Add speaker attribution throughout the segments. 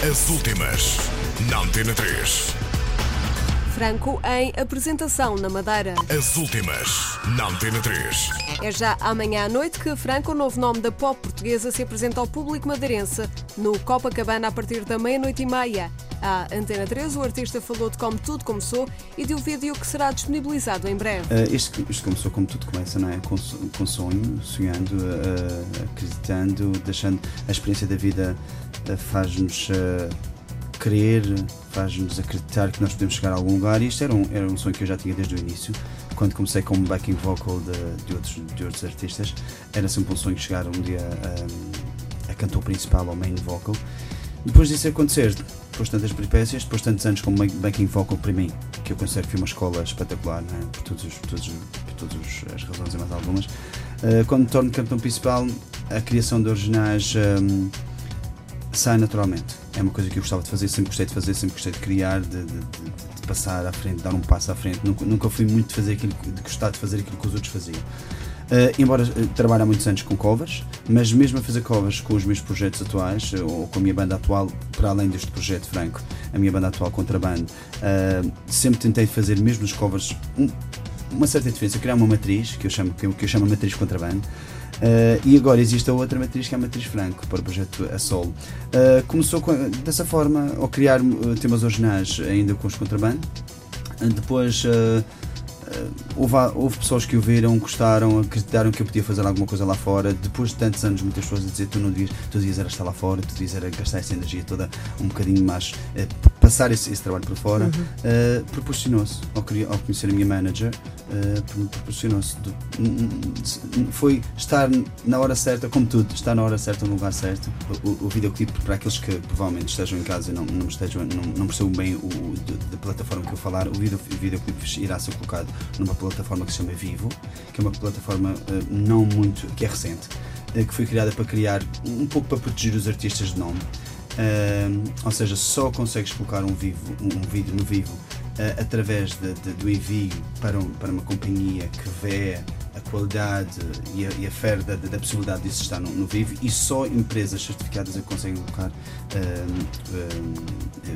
Speaker 1: As últimas, na Antena 3.
Speaker 2: Franco em apresentação na Madeira.
Speaker 1: As últimas, na Antena 3.
Speaker 2: É já amanhã à noite que Franco, o novo nome da pop portuguesa, se apresenta ao público madeirense no Copacabana a partir da meia-noite e meia. À Antena 3, o artista falou de como tudo começou e de um vídeo que será disponibilizado em breve.
Speaker 3: Uh, isto, isto, começou como tudo começa, não é? Com, com sonho, sonhando, uh, acreditando, deixando a experiência da vida uh, faz-nos querer, faz-nos acreditar que nós podemos chegar a algum lugar. E isto era um, era um sonho que eu já tinha desde o início, quando comecei como backing vocal de, de, outros, de outros artistas. Era sempre um sonho chegar um dia a, a cantor principal ou main vocal. Depois disso acontecer, depois de tantas peripécias, depois de tantos anos como backing vocal para mim, que eu considero que foi uma escola espetacular, é? por, todos, por, todos, por todas as razões e mais algumas, uh, quando me torno cantor principal, a criação de originais um, sai naturalmente. É uma coisa que eu gostava de fazer, sempre gostei de fazer, sempre gostei de criar, de, de, de, de passar à frente, dar um passo à frente. Nunca, nunca fui muito de fazer aquilo, de gostar de fazer aquilo que os outros faziam. Uh, embora uh, trabalhe há muitos anos com covers, mas mesmo a fazer covers com os meus projetos atuais, uh, ou com a minha banda atual, para além deste projeto Franco, a minha banda atual Contrabando, sempre tentei fazer mesmo os covers um, uma certa diferença, criar uma matriz, que eu chamo, que eu, que eu chamo matriz Contrabando, Uh, e agora existe a outra matriz que é a matriz Franco para o projeto a solo. Uh, começou com, dessa forma ao criar temas originais ainda com os contrabando. Uh, depois houve, houve, pessoas que o viram, gostaram, acreditaram que eu podia fazer alguma coisa lá fora. Depois de tantos anos, muitas pessoas a dizer tu não devias, tu devias era estar lá fora, tu devias era gastar essa energia toda um bocadinho mais, passar esse, esse, trabalho por fora. Uhum. proporcionou-se ao, ao, conhecer a minha manager, proporcionou-se foi estar na hora certa, como tudo, estar na hora certa no lugar certo. O, o videoclipe, para aqueles que provavelmente estejam em casa e não, não, estejam, não, não percebam bem o, da plataforma que eu falar, o, video, o videoclipe irá ser colocado numa plataforma que se chama Vivo, que é uma plataforma uh, não muito, que é recente, uh, que foi criada para criar, um pouco para proteger os artistas de nome. Uh, ou seja, só consegues colocar um, vivo, um vídeo no vivo uh, através de, de, do envio para, um, para uma companhia que vê a qualidade e a, e a fé da, da, possibilidade disso estar no, no, vivo e só empresas certificadas é que conseguem colocar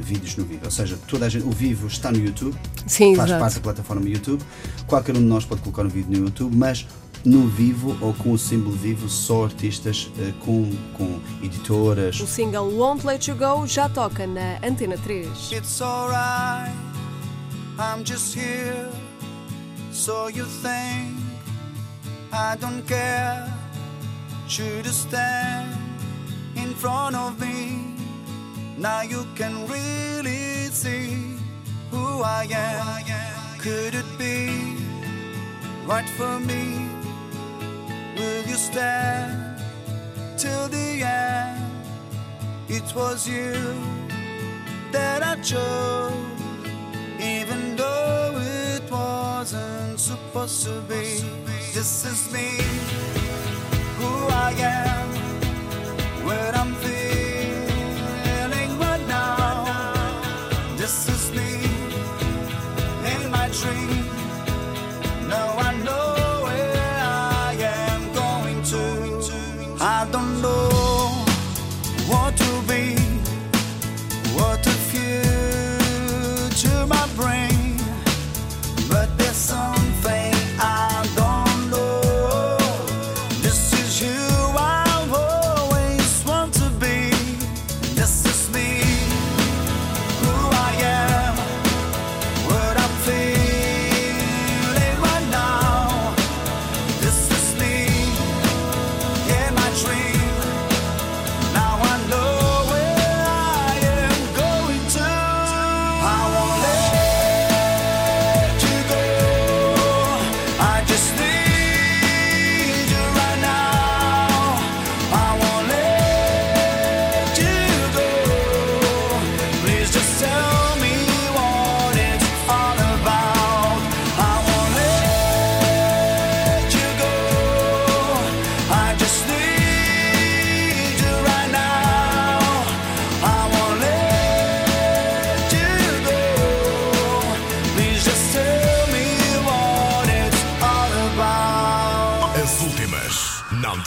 Speaker 3: vídeos no vivo. Ou seja, toda a gente, o vivo está no YouTube,
Speaker 2: Sim,
Speaker 3: faz
Speaker 2: exato.
Speaker 3: parte da plataforma YouTube, qualquer um de nós pode colocar um vídeo no YouTube, mas no vivo ou com o símbolo vivo só artistas uh, com, com editoras.
Speaker 2: O single Won't Let You Go já toca na Antena 3.
Speaker 4: It's alright, I'm just here, so you think I don't care. Should you stand in front of me? Now you can really see who I am. Could it be right for me? Will you stand till the end? It was you that I chose, even though it wasn't supposed to be. This is me, who I am, what I'm feeling right now. This is me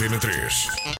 Speaker 1: Antena 3.